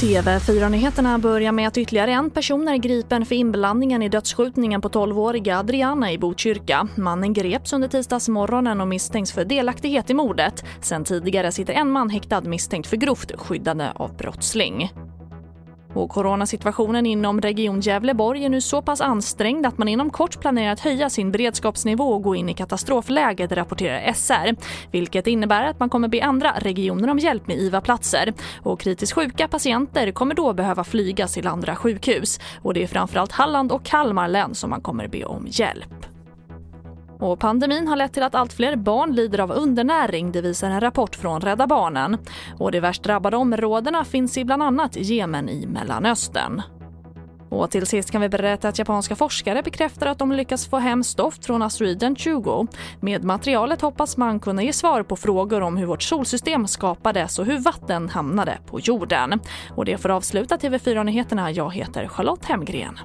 TV4-nyheterna börjar med att ytterligare en person är gripen för inblandningen i dödsskjutningen på 12-åriga Adriana i Botkyrka. Mannen greps under tisdagsmorgonen och misstänks för delaktighet i mordet. Sen tidigare sitter en man häktad misstänkt för grovt skyddande av brottsling. Och coronasituationen inom Region Gävleborg är nu så pass ansträngd att man inom kort planerar att höja sin beredskapsnivå och gå in i katastrofläget, rapporterar SR. Vilket innebär att man kommer be andra regioner om hjälp med IVA-platser. Och kritiskt sjuka patienter kommer då behöva flygas till andra sjukhus. Och det är framförallt Halland och Kalmar län som man kommer be om hjälp. Och pandemin har lett till att allt fler barn lider av undernäring, det visar en rapport från Rädda Barnen. Och de värst drabbade områdena finns i bland annat Jemen i Mellanöstern. Och till sist kan vi berätta att japanska forskare bekräftar att de lyckas få hem stoft från asteroiden 20. Med materialet hoppas man kunna ge svar på frågor om hur vårt solsystem skapades och hur vatten hamnade på jorden. Och det får avsluta TV4-nyheterna. Jag heter Charlotte Hemgren.